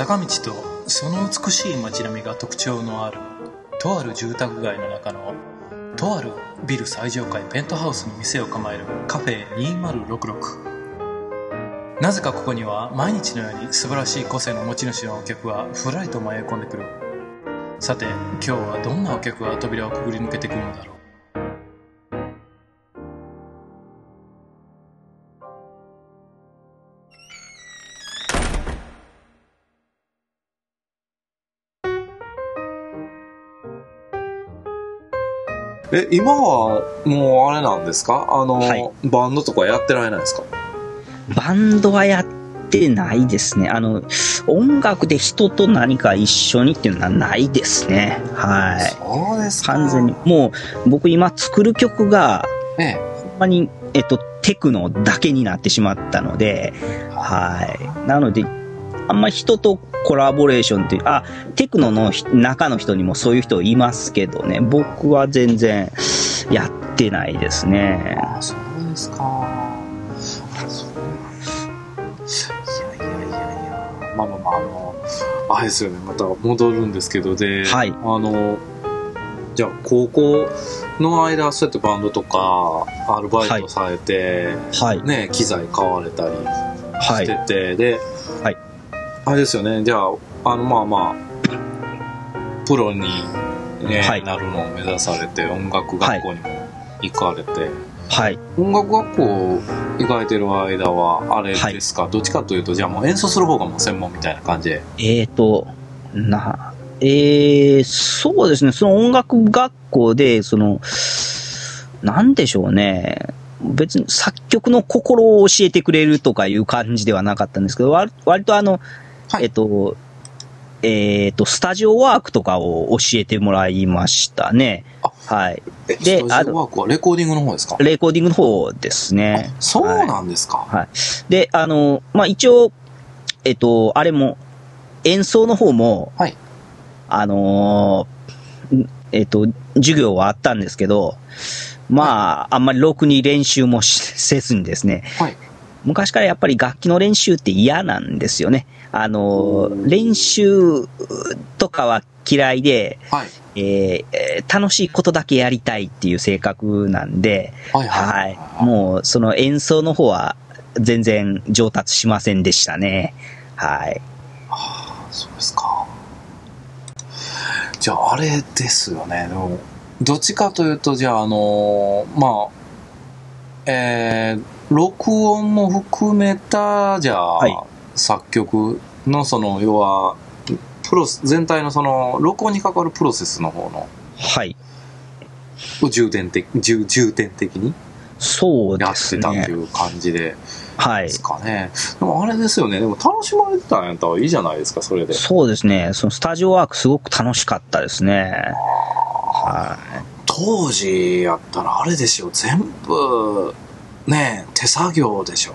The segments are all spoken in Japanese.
坂道とその美しい街並みが特徴のあるとある住宅街の中のとあるビル最上階ペントハウスに店を構えるカフェ2066なぜかここには毎日のように素晴らしい個性の持ち主のお客がふらりと迷い込んでくる。さて今日はどんなお客が扉をくぐり抜けてくるのだろう。え、今はもうあれなんですか？あの、はいバンドとかやってられないですか？バンドはやってないですね。あの、音楽で人と何か一緒にっていうのはないですね。はい。そうですか。完全に。もう、僕今作る曲が、ええ。ほんまに、えっと、テクノだけになってしまったので、はい。なので、あんまり人とコラボレーションっていう、あ、テクノのひ中の人にもそういう人いますけどね、僕は全然やってないですね。あ、そうですか。あそういやいやいやいや。まあまあまあ、あの、あれですよね。また戻るんですけど、で、はいあの、じゃあ、高校の間、そうやってバンドとか、アルバイトされて、はい。ね、機材買われたりはいして。て、で、はいあれですよね、じゃあ、あの、まあまあ、プロに、ねはい。なるのを目指されて、音楽学校にも行かれて、はい。音楽学校行かれてる間は、あれですか、どっちかというと、じゃあもう演奏する方がもう専門みたいな感じ？で。えーと、な、えー、そうですね、その音楽学校で、その、なんでしょうね、別に作曲の心を教えてくれるとかいう感じではなかったんですけど、割割とあの、はいえっと、えっと、スタジオワークとかを教えてもらいましたね。はい。え、でスタジオワークはレコーディングの方ですか？レコーディングの方ですね。そうなんですか。はい。で、あの、まあ、一応、えっと、あれも、演奏の方も、はいあのーんえっと、授業はあったんですけど、まあ、あんまりろくに練習もしせずにですね、はい。昔からやっぱり楽器の練習って嫌なんですよね。あのー練習とかは嫌いで、はい。えーえー楽しいことだけやりたいっていう性格なんで、はいはい。もう、その演奏の方は全然上達しませんでしたね。はい。そうですか。じゃあ、あれですよね。でも、どっちかというと、じゃあ、あのーまあ、えー、録音も含めた、じゃあ、はい作曲の、その、要は、プロス、全体のその、録音に関わるプロセスの方の、はい。を重点的、重、重点的に？そうやってですね。たっていう感じではいす。かね。でもあれですよね。でも楽しまれてたんやったらいいじゃないですか、それで。そうですね。そのスタジオワークすごく楽しかったですね。は当時やったらあれでしょ全部ね手作業でしょ？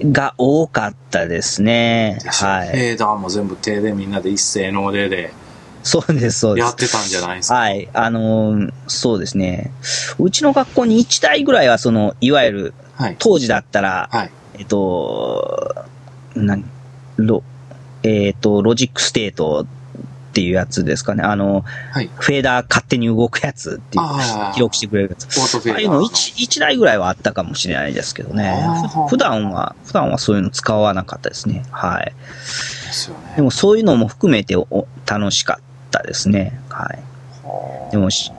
い。が多かったですね。はい。フェーダーも全部手でみんなでいっせーのうででそうです、そうです。やってたんじゃないですか、はい。あのーそうですね。うちの学校に1台ぐらいは、その、いわゆる、はい当時だったら、はいえっと、何ロ、えっと、ロジックステートっていうやつですかね。あの、はいフェーダー勝手に動くやつっていう記録してくれるやつ。ああいうの 1, 一台ぐらいはあったかもしれないですけどね。普段は、普段はそういうの使わなかったですね。はい。ですよねでもそういうのも含めてお楽しかったですね。はい。でもし、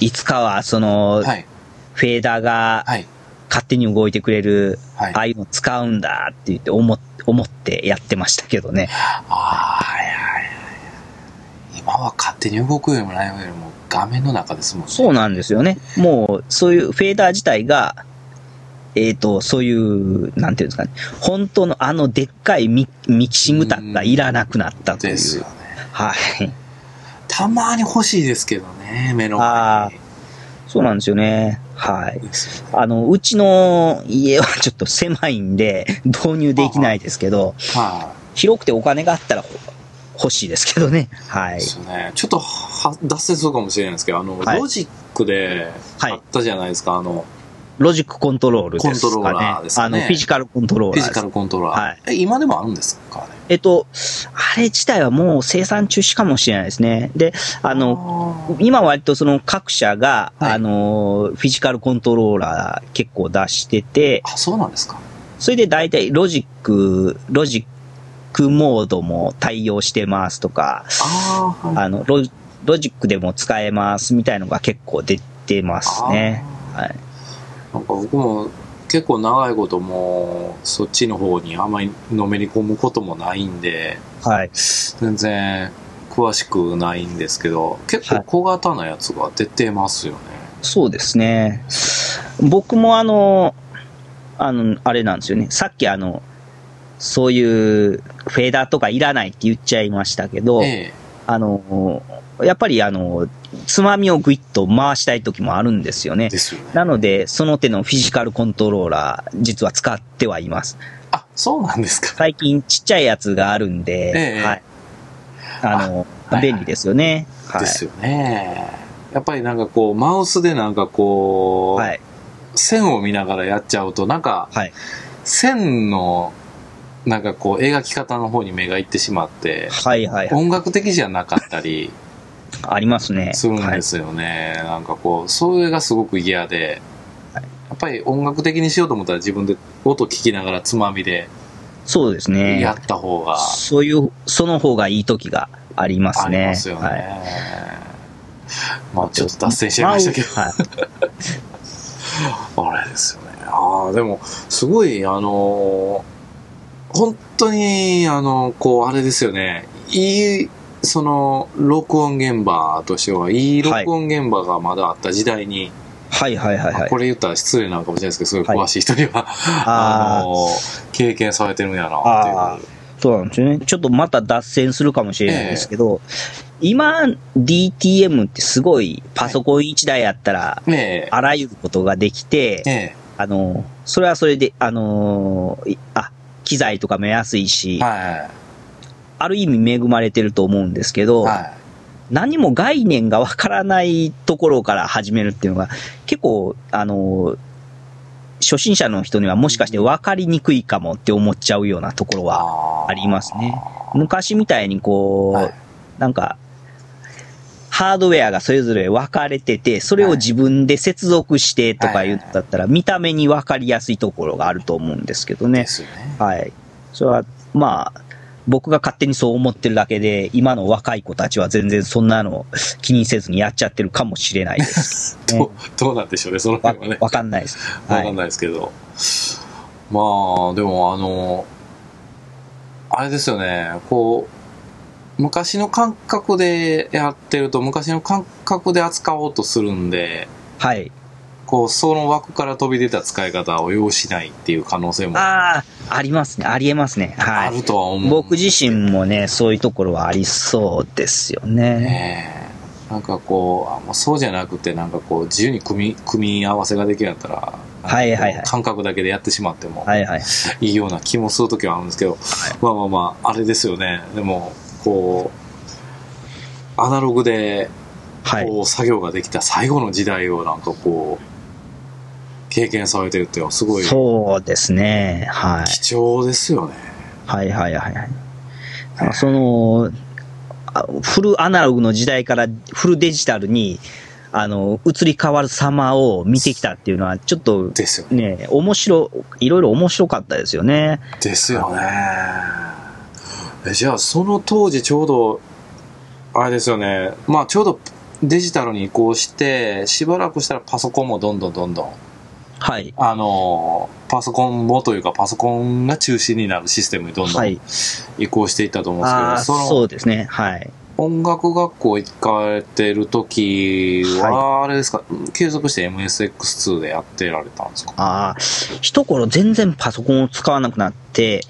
いつかは、その、はいフェーダーがはい勝手に動いてくれる、はいああいうの使うんだって言って思っ思ってやってましたけどね。ああいやい今は勝手に動くよりもないよりも画面の中ですもんねそうなんですよね。もう、そういうフェーダー自体が、えっ、と、そういう、なんていうんですかね。本当のあのでっかいミミキシングタックがいらなくなったというですよね。はい。たまに欲しいですけどね目のあ前にそうなんですよね。はい。あの、うちの家はちょっと狭いんで、導入できないですけど、はい広くてお金があったらほ欲しいですけどね。はいで。すよね。ちょっとは脱線するかもしれないんですけど、あの、はいロジックではいあったじゃないですか、あの、ロジックコントロールですかね。コントローラーですかねあの、フィジカルコントローラー。フィジカルコントローラー。はいえ今でもあるんですか？ねえっと、あれ自体はもう生産中止かもしれないですね。で、あの、今割とその各社が、はいあの、フィジカルコントローラー結構出してて、あ、そうなんですか。それで大体ロジック、ロジックモードも対応してますとか、ああ、はい。あの、ロロジックでも使えますみたいのが結構出てますね。はい。なんか僕も結構長いこともうそっちの方にあんまりのめり込むこともないんで、はい。全然詳しくないんですけど、結構小型なやつが出てますよね。そうですね。僕もあの、あの、あれなんですよね。さっきあの、そういうフェーダーとかいらないって言っちゃいましたけど、えあの、やっぱりあの、つまみをグイッと回したい時もあるんですよねえ。ですよね。なので、その手のフィジカルコントローラー、実は使ってはいます。あ、そうなんですか。最近ちっちゃいやつがあるんで、ええはい。あの、はい便利ですよね。はい。ですよね。やっぱりなんかこう、マウスでなんかこう、はい。線を見ながらやっちゃうと、なんか、はい。線の、なんかこう、描き方の方に目がいってしまって、はいはいはい。音楽的じゃなかったりありますね。するんはいですよね。なんかこう、それがすごく嫌で、はいやっぱり音楽的にしようと思ったら自分で音聞きながらつまみでそうですね。やった方がそういう、その方がいい時がありますあね。りますよね。はい。まあちょっと脱線しちゃいましたけど。まあはい。あれですよね。ああ、でも、すごい、あのー本当に、あの、こう、あれですよね。いい、その、録音現場としては、いい録音現場がまだあった時代に、はいはいはいはいこ。れ言ったら失礼なのかもしれないですけど、すごい詳しい人には、ああのー経験されてるんやな、あっていう。そうなんですよね。ちょっとまた脱線するかもしれないですけど、今、DTM ってすごいパソコン1台やったら、ええあらゆることができて、ええあの、それはそれで、あのいあ、機材とかも安いし、はある意味恵まれてると思うんですけい。ど、はい。何も概念がわからないところから始めるっていうのが、結構、あの、初心者の人にはもしかして分かりにくいかもって思っちゃうようなところはありますね。昔みたいにこう、はいなんか、ハードウェアがそれぞれ分かれてて、それを自分で接続してとか言ったったら、見た目に分かりやすいところがあると思うんですけどね。はい。それは、まあ、僕が勝手にそう思ってるだけで、今の若い子たちは全然そんなの気にせずにやっちゃってるかもしれないです。ね どうどうなんでしょうね、そのわ辺はね。わかんないです。はい。わかんないですけど。まあ、でもあの、あれですよね、こう、昔の感覚でやってると、昔の感覚で扱おうとするんで、はい。こう、その枠から飛び出た使い方を要しないっていう可能性もあああ、ありますね。ありえますね。はい。るとは思う。僕自身もね、そういうところはありそうですよね。ねえなんかこうあもうそうじゃなくてなんかこう自由に組み組み合わせができるんやったらはいはいはい感覚だけでやってしまってもはいはい。いいような気もする時はあるんですけど、まあまあまああれですよねでもこうアナログではい。こう作業ができた最後の時代をなんかこう経験されてるっていうのはすごいそうですね。はい。貴重ですよねはいはいはいはい。その、あフルアナログの時代からフルデジタルに、あの、移り変わる様を見てきたっていうのは、ちょっとですよねね、面白、いろいろ面白かったですよね。ですよねえじゃあその当時ちょうどあれですよねまあちょうどデジタルに移行してしばらくしたらパソコンもどんどんどんどんはい。あのパソコンもというかパソコンが中心になるシステムにどんどんはい。移行していったと思うんですけど、ああ、そのそうですね。はい。音楽学校行かれてる時は、はあれですか？継続して MSX2 でやってられたんですか？ああ、一頃全然パソコンを使わなくなって、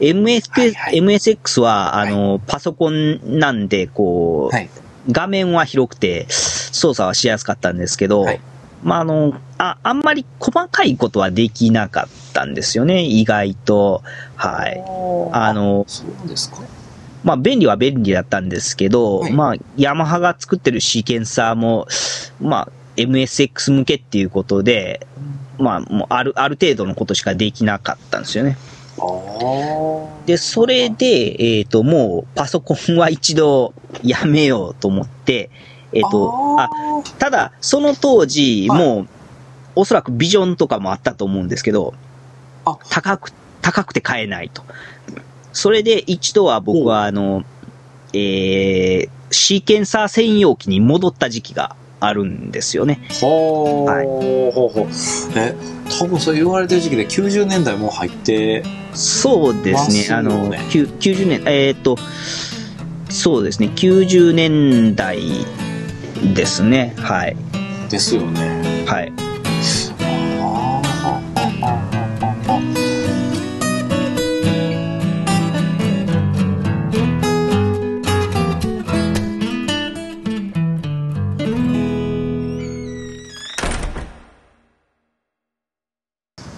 MS はいはい。MSX は、あの、パソコンなんで、こう、はい。画面は広くて、操作はしやすかったんですけど、はい。まあ、あの、あ、あんまり細かいことはできなかったんですよね、意外と。はい。あの、そうですかまあ、便利は便利だったんですけど、はい。まあ、ヤマハが作ってるシーケンサーも、まあ、MSX 向けっていうことで、まあ、もうある、ある程度のことしかできなかったんですよね。で、それで、えっ、と、もう、パソコンは一度やめようと思って、えっ、と、あ、ただ、その当時、はい。もう、おそらくビジョンとかもあったと思うんですけどあ、高く、高くて買えないと。それで一度は僕は、あの、えー、シーケンサー専用機に戻った時期があるんですよね。ほー、はいほうほうえ、多分そう言われてる時期で90年代もう入って、そうですね。まああの、そうねきゅ90年、えーっと、そうですね。90年代ですね。はい。ですよね。はい。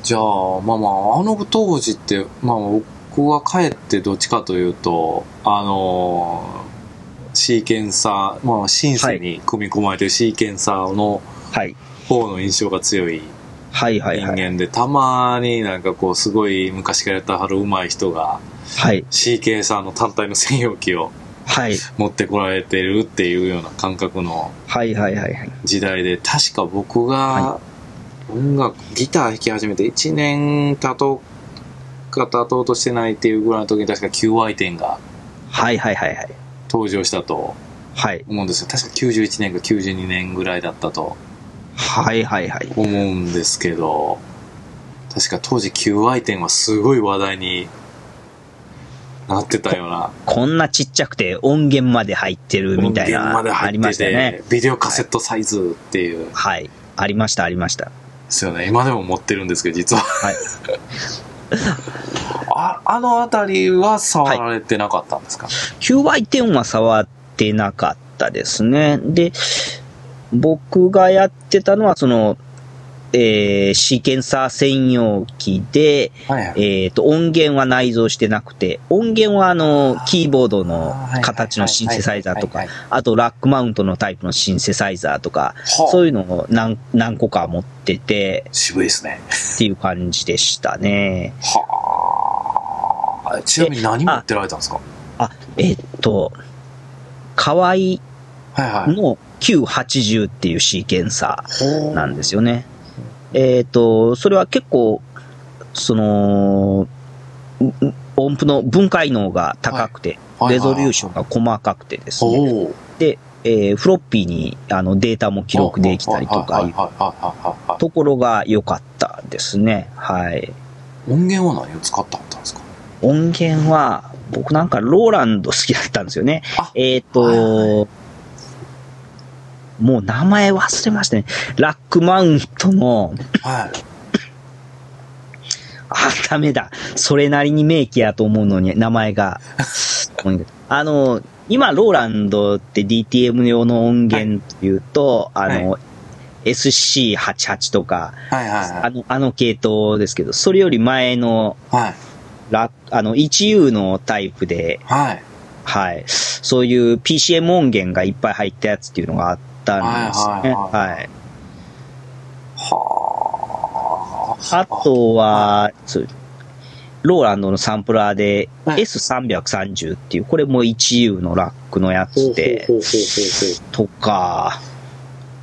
じゃあ、まあまあ、あの当時って、まあ僕は帰ってどっちかというと、あのシーケンサー、まあシンセに組み込まれてるシーケンサーのはい。方の印象が強いはいはい人はい。間で、たまになんかこうすごい昔からやったはる上手い人がはい。CK さんの単体の専用機をはい。持ってこられてるっていうような感覚のはいはいはいはい。時代で、確か僕がは音楽、ギター弾き始めて1年経とうか経とうとしてないっていうぐらいの時に確か QI 点がはいはいはいはい。登場したとはい。思うんですよ。確か91年か92年ぐらいだったとはいはいはい。思うんですけど、確か当時 QI 点はすごい話題になってたような。こんなちっちゃくて音源まで入ってるみたい音源までな、ありま入ってて、したよね。ビデオカセットサイズっていう、はい。ありましたありました。ですよね。今でも持ってるんですけど、実は。はい。ああのあたりは触られてなかったんですか、QY10 は触ってなかったですね。で、僕がやってたのは、その、えー、シーケンサー専用機で、はいはい。えっ、と、音源は内蔵してなくて、音源はあの、キーボードの形のシンセサイザーとかあとラックマウントのタイプのシンセサイザーとか、そういう。いうのを何何個か持ってて渋いですね。っていう感じでしたね。はあ。ちなみに何持ってられたんですか？あ、えっ、と、河合。の980っていうシーケンサーほなんですよね。えっ、と、それは結構、その、音符の分解能が高くて、レゾリューションが細かくてですね。で、えーフロッピーにあのデータも記録できたりとかいうはいはいはいはいはいはい。ところが良かったですね。はい。音源は何を使ったんですか？音源は、僕なんかローランド好きだったんですよねあ。えっ、はいと、もう名前忘れましたね。ラックマウントの、はい。あ、ダメだ。それなりに名機やと思うのに、名前が。あの、今、ローランドって DTM 用の音源っていうと、あの、SC88 とか、はいはいはい。あの、あの系統ですけど、それより前の、はい。ラあの、1U のタイプで、はい。はい。そういう PCM 音源がいっぱい入ったやつっていうのがあったんですね。はいはいはいはい。はあとは、そうローランドのサンプラーではい S330 っていう、これも 1U のラックのやつで、とか、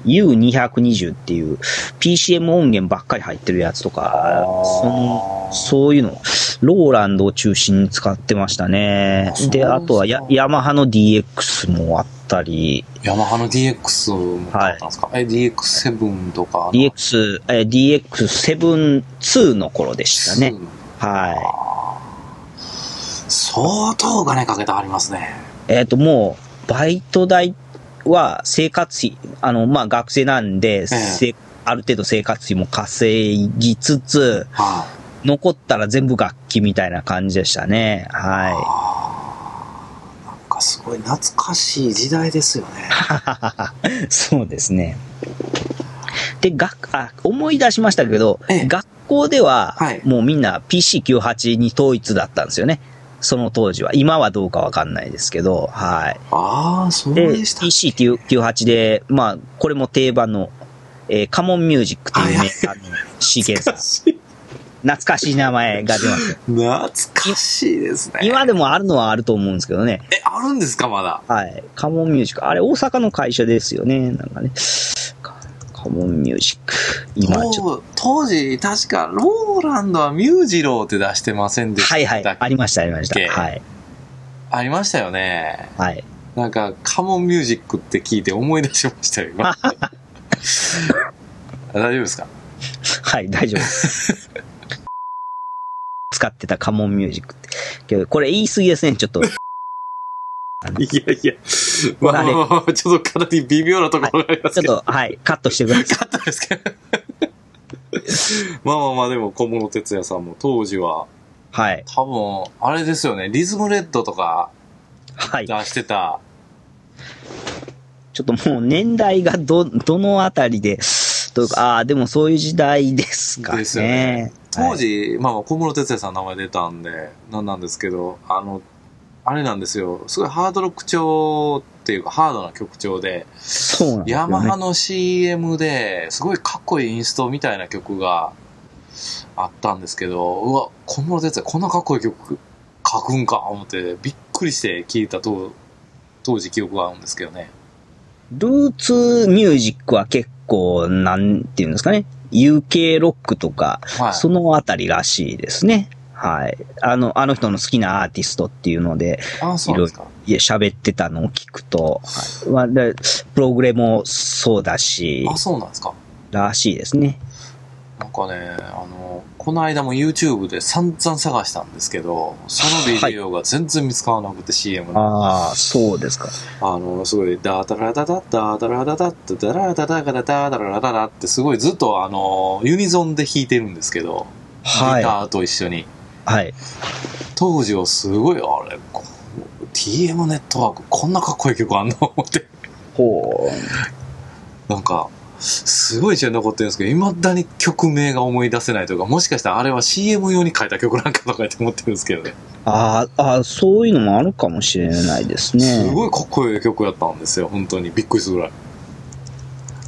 U220 っていう PCM 音源ばっかり入ってるやつとか、そんそういうの、ローランドを中心に使ってましたね。で、あとはヤマハの DX もあったり、うヤマハの DX も買ったんですか、え、DX7 とか DX、えー DX7-2 の頃でしたね。。はい。相当お金かけてありますね。えっ、と、もう、バイト代は生活費、あの、まあ、学生なんで、せある程度生活費も稼ぎつつ、は残ったら全部楽器みたいな感じでしたね。い。はあすごい懐かしい時代ですよね。い。そうですね。で、学、あ、思い出しましたけど、ええ学校でははい、もうみんな PC98 に統一だったんですよね。その当時は。今はどうかわかんないですけど、はい。ああ、そうで、でした。PC98 で、まあ、これも定番の、えーカモンミュージックっていうメーカーの CK さん。懐かしい名前が出ますよ。懐かしいですね。今でもあるのはあると思うんですけどね。え、あるんですか、まだ？はい。カモンミュージック。あれ、大阪の会社ですよね。なんかね。カカモンミュージック。今ちょっと。当当時、確か、ローランドはミュージローって出してませんでしたはいはい。ありました、ありました。はい。ありましたよね。はい。なんか、カモンミュージックって聞いて思い出しましたよ、今。大丈夫ですか？はい、大丈夫です。使ってたカモンミュージックって。けど、これ言い過ぎですね、ちょっと。いやいや、まあまあまあ、ちょっとかなり微妙なところがありますけど。ちょっと、はい、カットしてください。かったですけど。まあまあまあ、でも小室哲哉さんも当時は、はい。多分、あれですよね、リズムレッドとかはい。出してた、ちょっともう年代がど、どのあたりで、というか、ああ、でもそういう時代ですかね。ですよね。当はい時、まあまあ小室哲哉さんの名前出たんで、なんなんですけど、あの、あれなんですよ、すごいハードロック調っていうか、ハードな曲調で、でね。ヤマハの CM ですごいかっこいいインストみたいな曲があったんですけど、うわ、小室哲哉こんなかっこいい曲書くんか思ってびっくりして聞いた当当時記憶があるんですけどね。ルーツミュージックは結構、なんていうんですかね。UK ロックとか、はい。そのあたりらしいですね。はい。あの、あの人の好きなアーティストっていうので、あ、そうなんですか。いや、喋ってたのを聞くと、はいまあでプログレもそうだし、あ、そうなんですか。らしいですね。なんかね、あの、この間も YouTube で散々探したんですけど、そのビデオが全然見つからなくて CM の。ああ、そうですか。あの、すごい、ダーダラダダダーダラダダッダダラダダガダダダラダダってすごいずっとあの、ユニゾンで弾いてるんですけど、はい。ギターと一緒に。はい。当時はすごい、あれ、TM ネットワーク、こんなかっこいい曲あんの思って。ほう。なんか、すごい印象に残ってるんですけど、未だに曲名が思い出せないというか、もしかしたらあれは CM 用に書いた曲なんかとかって思ってるんですけどね。あーあー、そういうのもあるかもしれないですね。すごいかっこいい曲やったんですよ、本当に。びっくりするぐらい。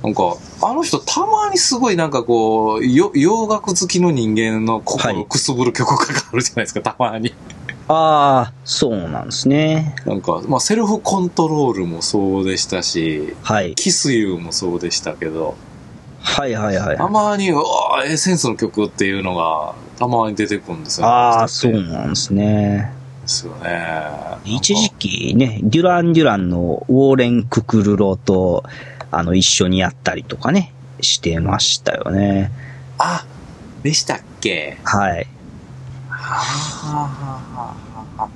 なんか、あの人たまにすごいなんかこう、よ洋楽好きの人間の心をくすぶる曲があるじゃないですか、たまに。ああ、そうなんですね。なんか、まあセルフコントロールもそうでしたし、はい。キスユーもそうでしたけど、はいはいはい。たまに、うわーエッセンスの曲っていうのが、たまに出てくるんですよね。ああ、そうなんですね。ですよね。一時期ね、デュラン・デュランのウォーレン・ククルロと、あの、一緒にやったりとかね、してましたよね。あ、でしたっけ？はい。はあ、はあ、はあ、は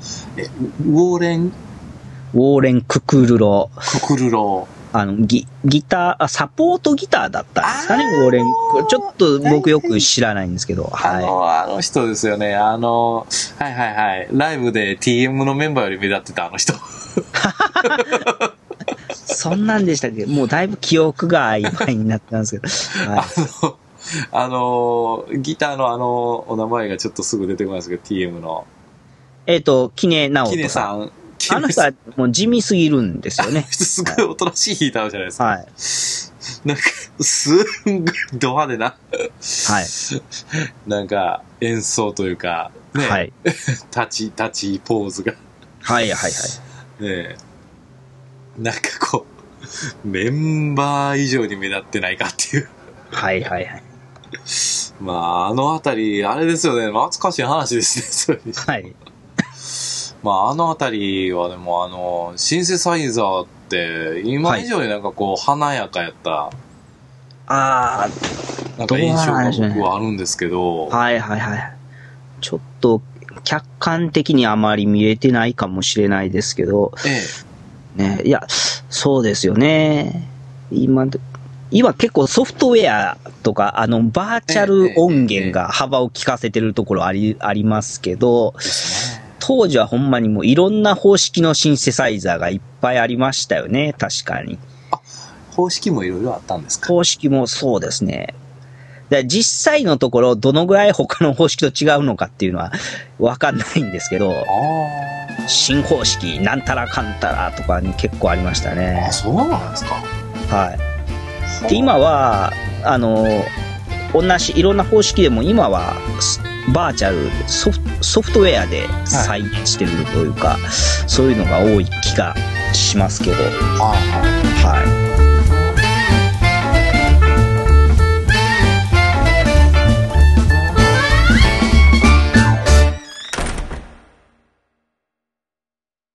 ウォーレン・ウォーレン・ククルロ、ククルロあの、ギ、ギター、あ、サポートギターだったんですかね、ウォーレン。ちょっと僕よく知らないんですけど、はあの、あの人ですよね。あの、はいはいはい。ライブで TM のメンバーより目立ってたあの人。い。そんなんでしたっけ？もうだいぶ記憶が曖昧になってたんですけど。はいあ。の、あの、ギターのあの、お名前がちょっとすぐ出てこないですけど、TM の。えっ、と、キネナオキネトさん。さん。あの人はもう地味すぎるんですよね。すごいおとなしい弾いたのじゃないですか。はい。なんか、すんごいド派手な、はい。なんか、演奏というか、ね、はい。立ち、立ちポーズが、はいはいはい。ねえなんかこう、メンバー以上に目立ってないかっていう。はいはいはい。まあ、あのあたり、あれですよね、懐かしい話ですね、それ。にはい。まあ、あのあたりはでも、あの、シンセサイザーって、今以上になんかこう、華やかやった、あなんか印象が僕はあるんですけど、あ、はいはいはい。ちょっと、客観的にあまり見れてないかもしれないですけど、ええ、ね、いや、そうですよね。今で、今結構ソフトウェアとか、あの、バーチャル音源が幅を利かせてるところあり、ありますけど。当時はほんまにもういろんな方式のシンセサイザーがいっぱいありましたよね、確かに。方式もいろいろあったんですか？方式もそうですね。で実際のところ、どのぐらい他の方式と違うのかっていうのはわかんないんですけど、あ新方式、なんたらかんたらとかに結構ありましたあ、ねあ、。そうなんですか。はい。で、今は、あの、同じいろんな方式でも今はスバーチャルソフソフトウェアで再現してるというか、そういうのが多い気がしますけど、はいはい。はい。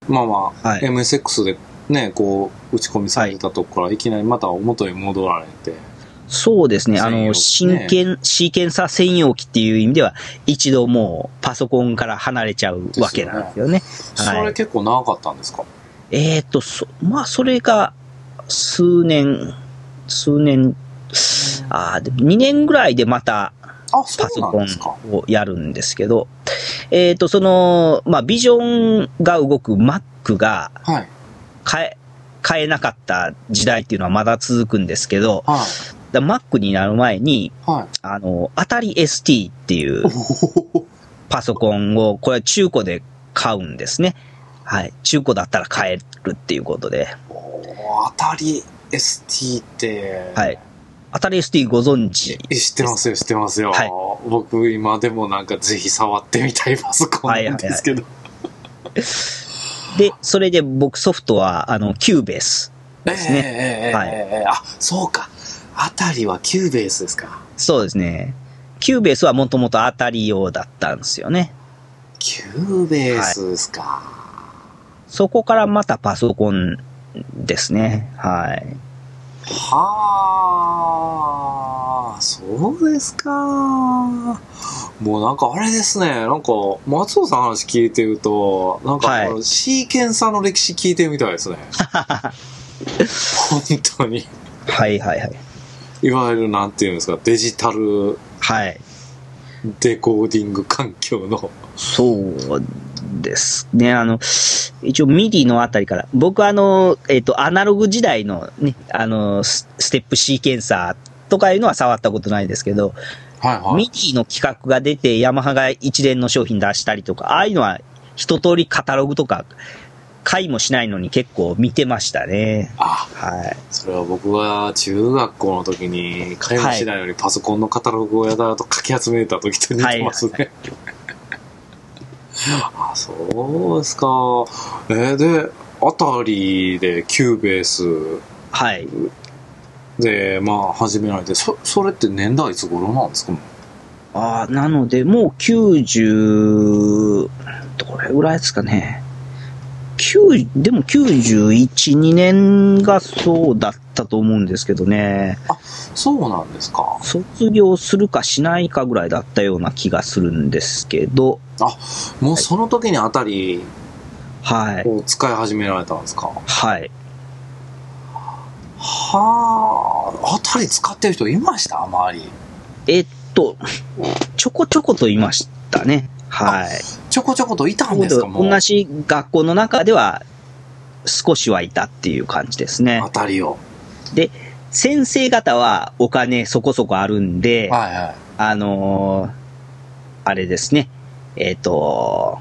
まあまあ、はい MSX でね、こう、打ち込みされてたとこからいきなりまた元に戻られて。そうですね。あの、真剣、シーケンサー専用機っていう意味では、一度もうパソコンから離れちゃうわけなんですよね。そはい。れ結構長かったんですか？えーっと、そ、まあ、それが、数年、数年、ああ、でも2年ぐらいでまたパソコン。をやるんですけど、えーっと、その、まあ、ビジョンが動く Mac がはい。買え、買えなかった時代っていうのはまだ続くんですけど、はい。だ Mac になる前に、はい。あの、当たり ST っていう パソコンを、これは中古で買うんですね。はい。中古だったら買えるっていうことで。ほ当たり ST って。はい。Atari ST ご存知え知ってますよ、知ってますよ。はい僕今でもなんかぜひ触ってみたいパソコンなんですけど。で、それで僕ソフトは、あの、 Cubase。ですねええええはいええあ、そうか。 Atari は Cubase ですか。そうですね。 Cubase はもともと Atari 用だったんですよね。キューベースですか。そこからまたパソコンですね。はい。はあ、そうですか。もうなんかあれですね、なんか松尾さんの話聞いてると、なんかシーケンサーの歴史聞いてみたいですね。本当に。はいはいはい。いわゆるなんていうんですか、デジタルはい。デコーディング環境の。そうですね。あの、一応 MIDI のあたりから、僕あの、えっ、と、アナログ時代のね、あの、スステップシーケンサーとかいうのは触ったことないですけど、はいはい。 MIDI の規格が出て、ヤマハが一連の商品出したりとか、ああいうのは一通りカタログとか、買いもしないのに結構見てましたね。あ、はい。それは僕が中学校の時に、買いもしないのにパソコンのカタログをやたらとかき集めた時と似てますね。あ、そうですか。えーで、 Atari で Cubase はい。で、まあ始められて、そ、それって年代いつ頃なんですか？ああ、なので、もう90、どれぐらいですかね。9でも91、2年がそうだったと思うんですけどね。そうなんですか。卒業するかしないかぐらいだったような気がするんですけど、もうその時にあたりはい。を使い始められたんですか？はい。はあ、あたり使ってる人いました？周り。えっと、ちょこちょこと言いましたね。はい。ちょこちょこといたんですか？同じ学校の中では少しはいたっていう感じですねあ。たりを。で、先生方はお金そこそこあるんで、はいはい。あのーあれですね、えっ、と、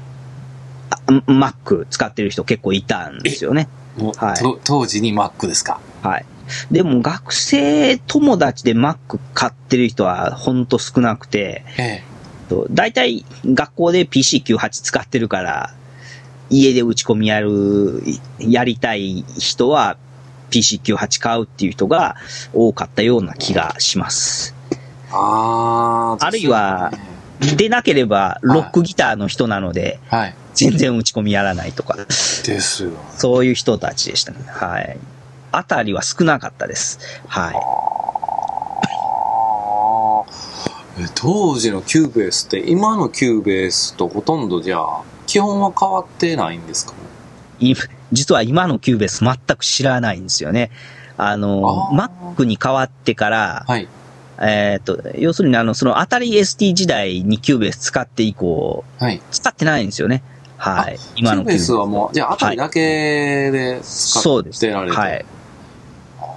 あ Mac 使ってる人結構いたんですよね。はいと当時に Mac ですか？はい。でも学生友達で Mac 買ってる人はほんと少なくて、えと大体学校で PC98 使ってるから、家で打ち込みやる、やりたい人は PC98 買うっていう人が多かったような気がします。えああ。あるいはでなければ、ロックギターの人なので、はい。全然打ち込みやらないとか、ですよ。そういう人たちでしたね。はい。 Atari は少なかったです。はい。当時の Cubase って今の Cubase とほとんどじゃあ基本は変わってないんですか？い実は今の Cubase 全く知らないんですよね。あの、Mac に変わってから、はい。えっ、と、要するにあの、その当たり ST 時代にキューベース使って以降、はい。使ってないんですよね。はい。 Cubase はもう、じゃあ Atari だけで使そうです。ってられて、はい。あ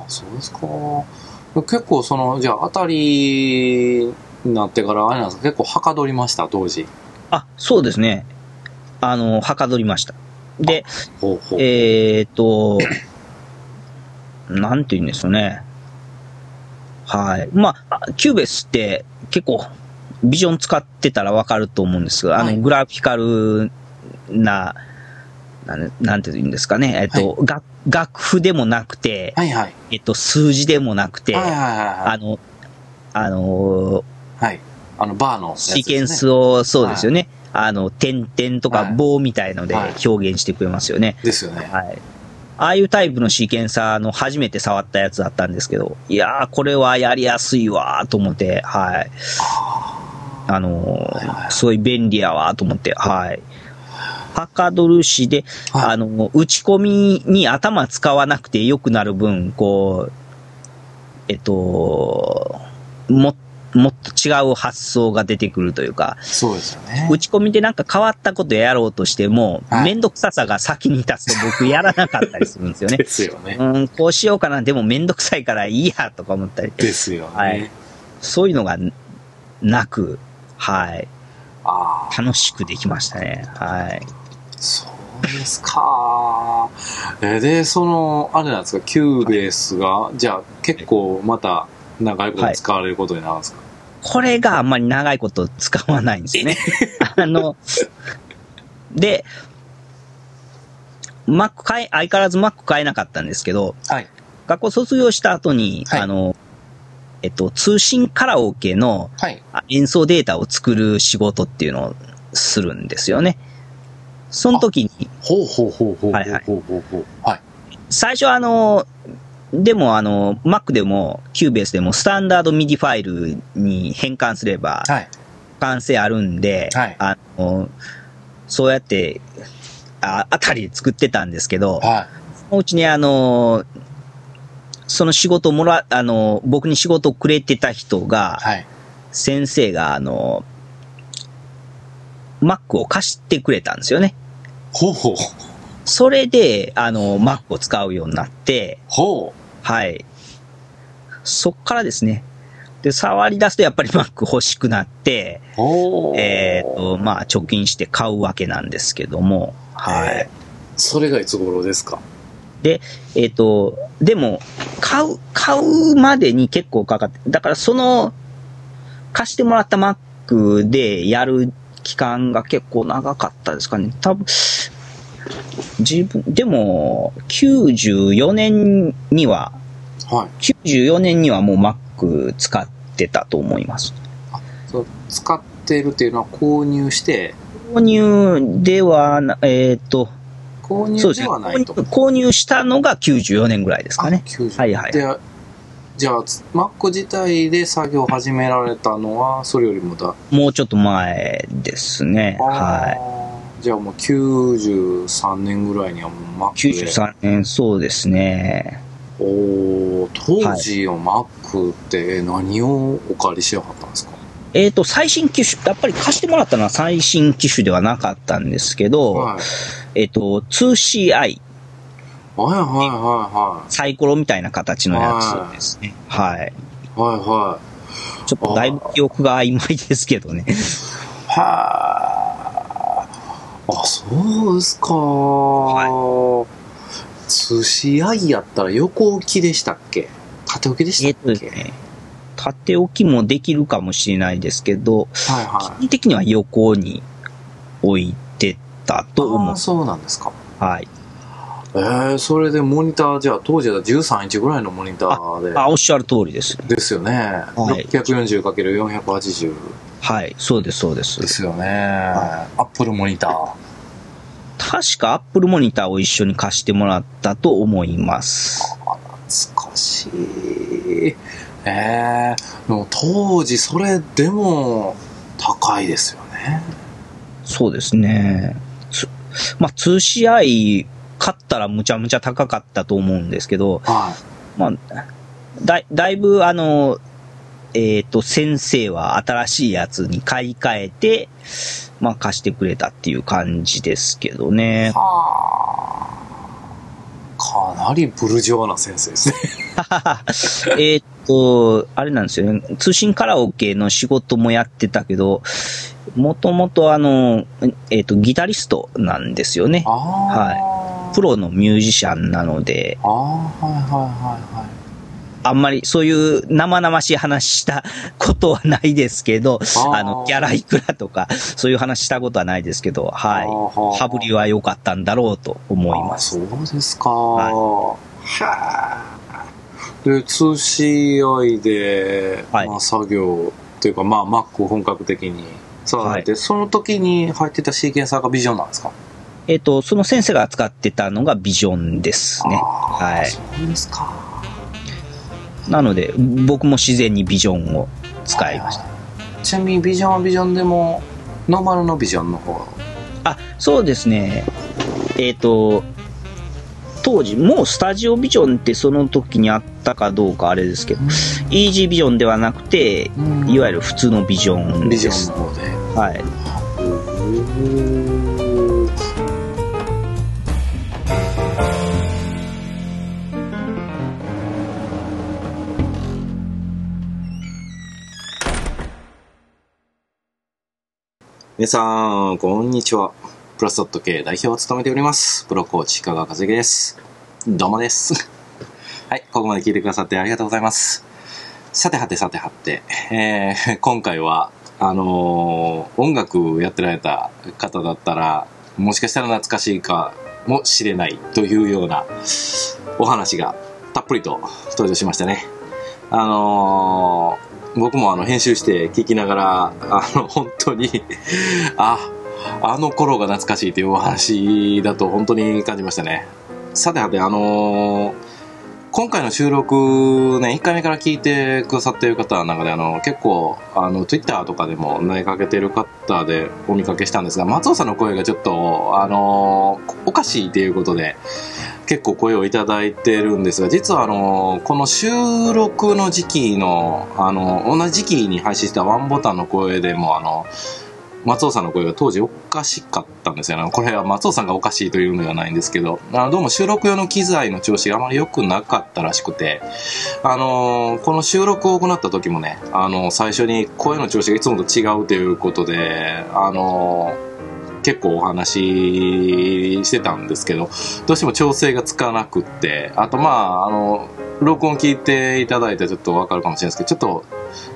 そうですか。結構その、じゃあ Atari になってからあれなんですか結構はかどりました、当時。あ、そうですね。あの、はかどりました。で、ほうほう。えっ、と、なんて言うんですよね。はい。まあ、 Cubase って結構、 Vision 使ってたらわかると思うんですが、あの、はいグラフィカルな、なんて言うんですかね、えっと、楽楽譜でもなくて、はいはい。えっと、数字でもなくて、はいはいはいはい。あの、あのはい。あの、バーのね、シーケンスを、そうですよね。あの、点々とかはい棒みたいのではい表現してくれますよね。ですよね。はい。ああいうタイプのシーケンサーの初めて触ったやつだったんですけど、いやー、これはやりやすいわーと思って、はい。あのはいはいー、すごい便利やわーと思って、はい。はかどるしで、はいあの、打ち込みに頭使わなくて良くなる分、こう、えっと、も、もっと違う発想が出てくるというか、そうですよね。打ち込みでなんか変わったことやろうとしても、はいめんどくささが先に立つと僕やらなかったりするんですよね で。すよね。うん、こうしようかな、でもめんどくさいからいいや、とか思ったり。ですよね。はいそういうのがなく、はい。楽しくできましたね。はい。そうですか。えーで、その、あれなんですか、 Cubase が、じゃあ結構また長いこと使われることになるんですか、これがあんまり長いこと使わないんですよね。あの、で、Mac 買え、相変わらず Mac 買えなかったんですけど、はい。学校卒業した後に、はいあの、えっと、通信カラオケの演奏データを作る仕事っていうのをするんですよね。その時に、ほうほうほうほうほうほうほうほう。はい。最初はあの、でもあの、Mac でも Cubase でもスタンダード MIDI ファイルに変換すればはい。完成あるんで、はいあの、そうやって、あ、あたりで作ってたんですけど、はそのうちにあの、その仕事をもら、あの、僕に仕事をくれてた人がい。、はい。先生があの、Mac を貸してくれたんですよね。ほうほう。それで、あの、Mac を使うようになって、ほはい。そっからですね。で、触り出すとやっぱり Mac 欲しくなって、う。ほう。えっ、と、まあ、貯金して買うわけなんですけども、はい。えそれがいつ頃ですか？で、えっ、と、でも、買う、買うまでに結構かかって、だからその、貸してもらった Mac でやる期間が結構長かったですかね。多分、自分、でも、94年には、はい。94年にはもう Mac 使ってたと思います。そう使ってるっていうのは購入して、購入ではな、えっ、と、購入ではないと。購入。購入したのが94年ぐらいですかねあ。90はいはいで、じゃあ、Mac 自体で作業を始められたのは、それよりもだ。もうちょっと前ですね。はい。い。じゃあもう93年ぐらいにはもう Mac で。93年、そうですね。おー当時の Mac って何をお借りしやがったんですか？えっ、と、最新機種、やっぱり貸してもらったのは最新機種ではなかったんですけど、はい。えっ、と、2CI、はいはいはサイコロみたいな形のやつですね。はい。いはい。はいはちょっとだいぶ記憶が曖昧ですけどね。い。はあ。あ、そうですか。寿司合いやったら横置きでしたっけ？縦置きでえっ、したっけ、とですね、縦置きもできるかもしれないですけど、はいはい。基本的には横に置いてたと思ああ、そうなんですか。う。はい。えー、それでモニター、じゃあ当時は13インチぐらいのモニターで。あ、おっしゃる通りです。ですよね。はい 640×480 はい、そうです、そうです。ですよね。アップルモニター。確か Apple モニターを一緒に貸してもらったと思います。懐かしい。えー、でも当時それでも高いですよね。そうですね。つまあ、2CI 買ったらむちゃむちゃ高かったと思うんですけど、はまあ、だいだいぶあの、えっ、と、先生は新しいやつに買い替えて、まあ貸してくれたっていう感じですけどい。ね。はあ。かなりブルジョワな先生ですね。えっと、あれなんですよね。通信カラオケの仕事もやってたけど、もともとあの、えっ、と、ギタリストなんですよね。ああ。プロのミュージシャンなので、ああ、はいはいはいはい。あんまりそういう生々しい話したことはないですけど、あの、ギャラいくらとか、そういう話したことはないですけど、はい。羽振りは良かったんだろうと思います。あそうですか。はいはあ。で、2CI で、はいまあ、作業っていうか、まあ、Mac を本格的にされて、その時に入ってたシーケンサーがビジョンなんですか？えっ、と、その先生が扱ってたのがビジョンですね。はいそうですか。なので、僕も自然にビジョンを使いました。ちなみにビジョンはビジョンでも、ノーマルのビジョンの方あ、そうですね。えっ、と、当時、もうスタジオビジョンってその時にあったかどうかあれですけど、イージービジョンではなくて、いわゆる普通のビジョンビジです。ョンの方で。はい。皆さん、こんにちは。プラスドット系代表を務めております。プロコーチ、香川和之です。どうもです。はい、ここまで聞いてくださってありがとうございます。さてはてさてはて、えー、今回は、あのー音楽やってられた方だったら、もしかしたら懐かしいかもしれないというようなお話がたっぷりと登場しましたね。あのー僕もあの編集して聞きながら、あの、本当に、あ、あの頃が懐かしいというお話だと本当に感じましたね。さてはて、あのー今回の収録ね、1回目から聞いてくださっている方の中で、あの、結構、あの、Twitter とかでも投げかけている方でお見かけしたんですが、松尾さんの声がちょっと、あのーおかしいということで、結構声をいただいてるんですが、実はあの、この収録の時期の、あの、同じ時期に配信したワンボタンの声でも、あの、松尾さんの声が当時おかしかったんですよね。これは松尾さんがおかしいというのではないんですけど、あのどうも収録用の機材の調子があまり良くなかったらしくて、あのこの収録を行った時もね、あの最初に声の調子がいつもと違うということで、あの結構お話ししてたんですけど、どうしても調整がつかなくって、あとまあ、あの、録音聞いていただいてちょっとわかるかもしれないですけど、ちょっと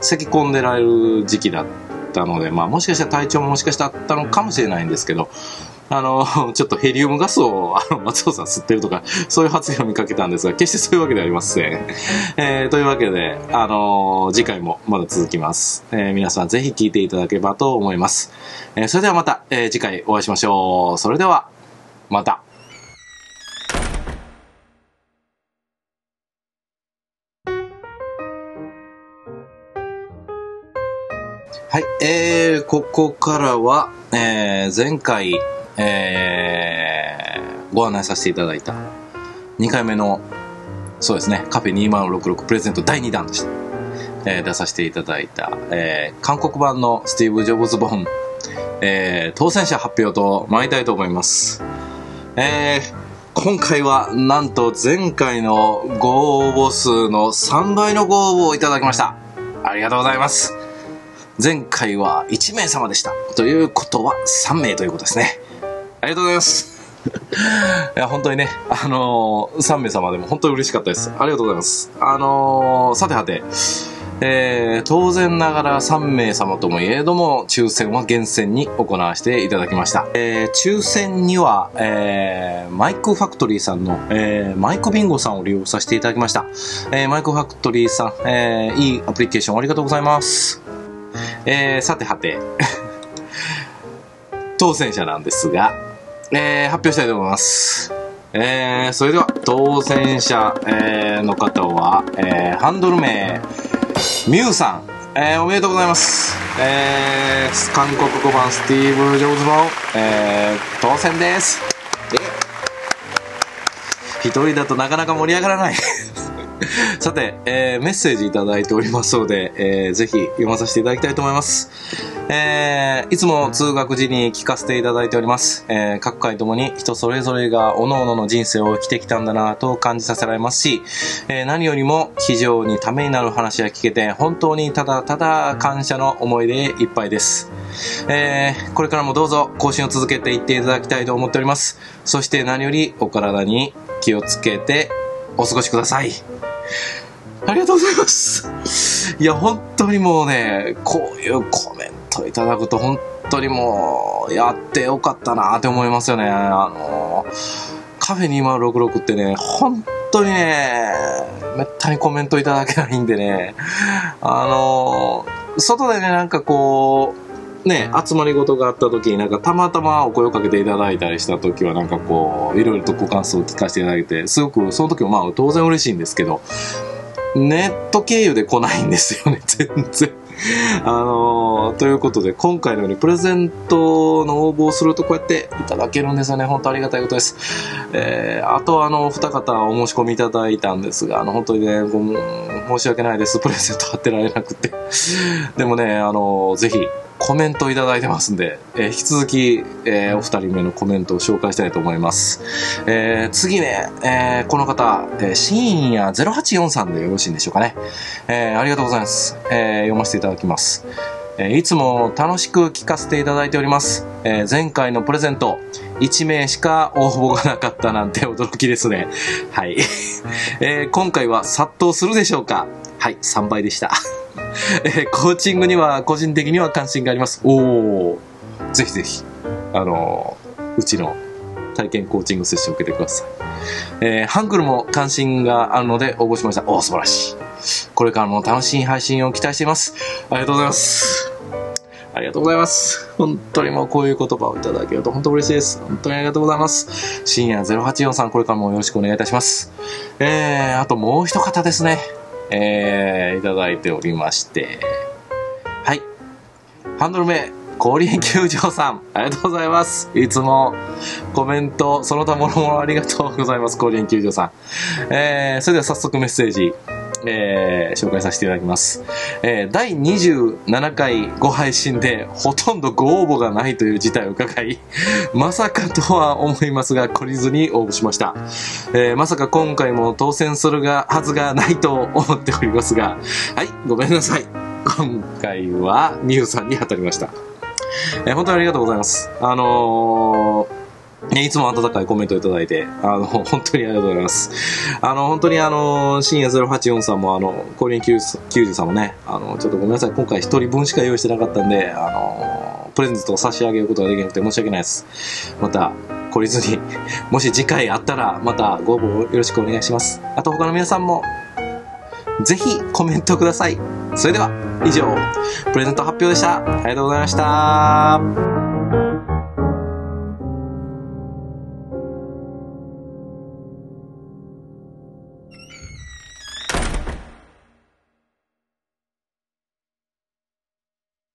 咳き込んでられる時期だったので、まあもしかしたら体調ももしかしたらあったのかもしれないんですけど、あの、ちょっとヘリウムガスを、あの、松尾さん吸ってるとか、そういう発言を見かけたんですが、決してそういうわけではありません。えー、というわけで、あの次回もまだ続きます。えー皆さんぜひ聞いていただければと思います。えーそれではまた、えー次回お会いしましょう。それでは、また。はい、えー、ここからは、えー、前回、えー、ご案内させていただいた2回目の、そうですね、カフェ2066プレゼント第2弾として、えー出させていただいた、えー、韓国版のスティーブ・ジョブズ本、えー、当選者発表と参りたいと思います。えー、今回はなんと前回のご応募数の3倍のご応募をいただきました。ありがとうございます。前回は1名様でした。ということは3名ということですね。ありがとうございます。いや、本当にね、あのー、3名様でも本当に嬉しかったです。ありがとうございます。あのー、さてはて、えー、当然ながら3名様ともいえども、抽選は厳選に行わせていただきました。えー、抽選には、えー、マイクファクトリーさんの、えー、マイクビンゴさんを利用させていただきました。えー、マイクファクトリーさん、えー、いいアプリケーションありがとうございます。えー、さてはて、当選者なんですが、えー、発表したいと思います。えー、それでは、当選者、えーの方は、えー、ハンドル名、ミュウさん、えー、おめでとうございます。えー、韓国語版スティーブ・ジョブズ本、えー、当選です。一人だとなかなか盛り上がらない。さて、えーメッセージいただいておりますので、えーぜひ読まさせていただきたいと思います。えーいつも通学時に聞かせていただいております。えー各回ともに人それぞれが各々の人生を生きてきたんだなと感じさせられますし、えー何よりも非常にためになる話が聞けて、本当にただただ感謝の思いでいっぱいです。えーこれからもどうぞ更新を続けていっていただきたいと思っております。そして何よりお体に気をつけてお過ごしください。ありがとうございます。いや、本当にもうね、こういうコメントいただくと、本当にもう、やってよかったなって思いますよね。あの、カフェ2066ってね、本当にね、めったにコメントいただけないんでね、あの、外でね、なんかこう、ね、集まり事があった時になんかたまたまお声をかけていただいたりした時はなんかこう、いろいろとご感想を聞かせていただいて、すごくその時もまあ当然嬉しいんですけど、ネット経由で来ないんですよね、全然。あのーということで、今回のようにプレゼントの応募をするとこうやっていただけるんですよね。本当ありがたいことです。えー、あとあの、二方お申し込みいただいたんですが、あの、本当にね、ご申し訳ないです。プレゼント貼ってられなくて。でもね、あのーぜひ、コメントいただいてますんで、えー引き続き、えーお二人目のコメントを紹介したいと思います。えー次ね、えーこの方、えー深夜0843でよろしいんでしょうかね。えーありがとうございます。えー読ませていただきます。えーいつも楽しく聞かせていただいております。えー前回のプレゼント、1名しか応募がなかったなんて驚きですね。はい。えー今回は殺到するでしょうかはい、3倍でした。えーコーチングには個人的には関心があります。おおぜひぜひ、あのーうちの体験コーチングセッションを受けてください。えーハングルも関心があるので応募しました。おー素晴らしい。これからも楽しい配信を期待しています。ありがとうございます。ありがとうございます。本当にもうこういう言葉をいただけると本当嬉しいです。本当にありがとうございます。深夜0843さん、これからもよろしくお願いいたします。えー、あともう一方ですね。えー、いただいておりまして。はい。ハンドル名、氷園球場さん、ありがとうございます。いつもコメント、その他もろもろありがとうございます。氷園球場さん。えー、それでは早速メッセージ、えー、紹介させていただきます。えー、第27回ご配信でほとんどご応募がないという事態を伺い、まさかとは思いますが、懲りずに応募しました。えー、まさか今回も当選するが、はずがないと思っておりますが、はい、ごめんなさい。今回は、ミュウさんに当たりました。えー本当にありがとうございます。あのー、いつも温かいコメントいただいて、あの、本当にありがとうございます。あの、本当にあの、深夜084さんも、あの、コリン90さんもね、あの、ちょっとごめんなさい、今回一人分しか用意してなかったんで、あの、プレゼントを差し上げることができなくて申し訳ないです。また、懲りずに、もし次回あったら、またご応募よろしくお願いします。あと他の皆さんも、ぜひコメントください。それでは、以上、プレゼント発表でした。ありがとうございました。